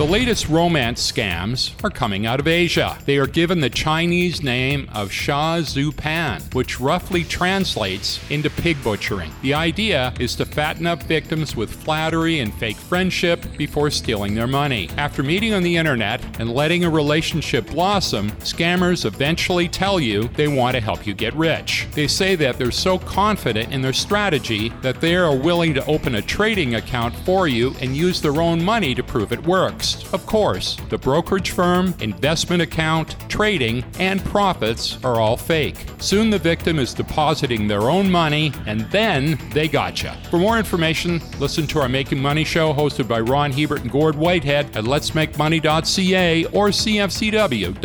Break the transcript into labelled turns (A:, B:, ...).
A: The latest romance scams are coming out of Asia. They are given the Chinese name of Sha Zhu Pan, which roughly translates into pig butchering. The idea is to fatten up victims with flattery and fake friendship before stealing their money. After meeting on the internet and letting a relationship blossom, scammers eventually tell you they want to help you get rich. They say that they're so confident in their strategy that they are willing to open a trading account for you and use their own money to prove it works. Of course, the brokerage firm, investment account, trading, and profits are all fake. Soon the victim is depositing their own money, and then they gotcha. For more information, listen to our Making Money show hosted by Ron Hebert and Gord Whitehead at letsmakemoney.ca or cfcw.com.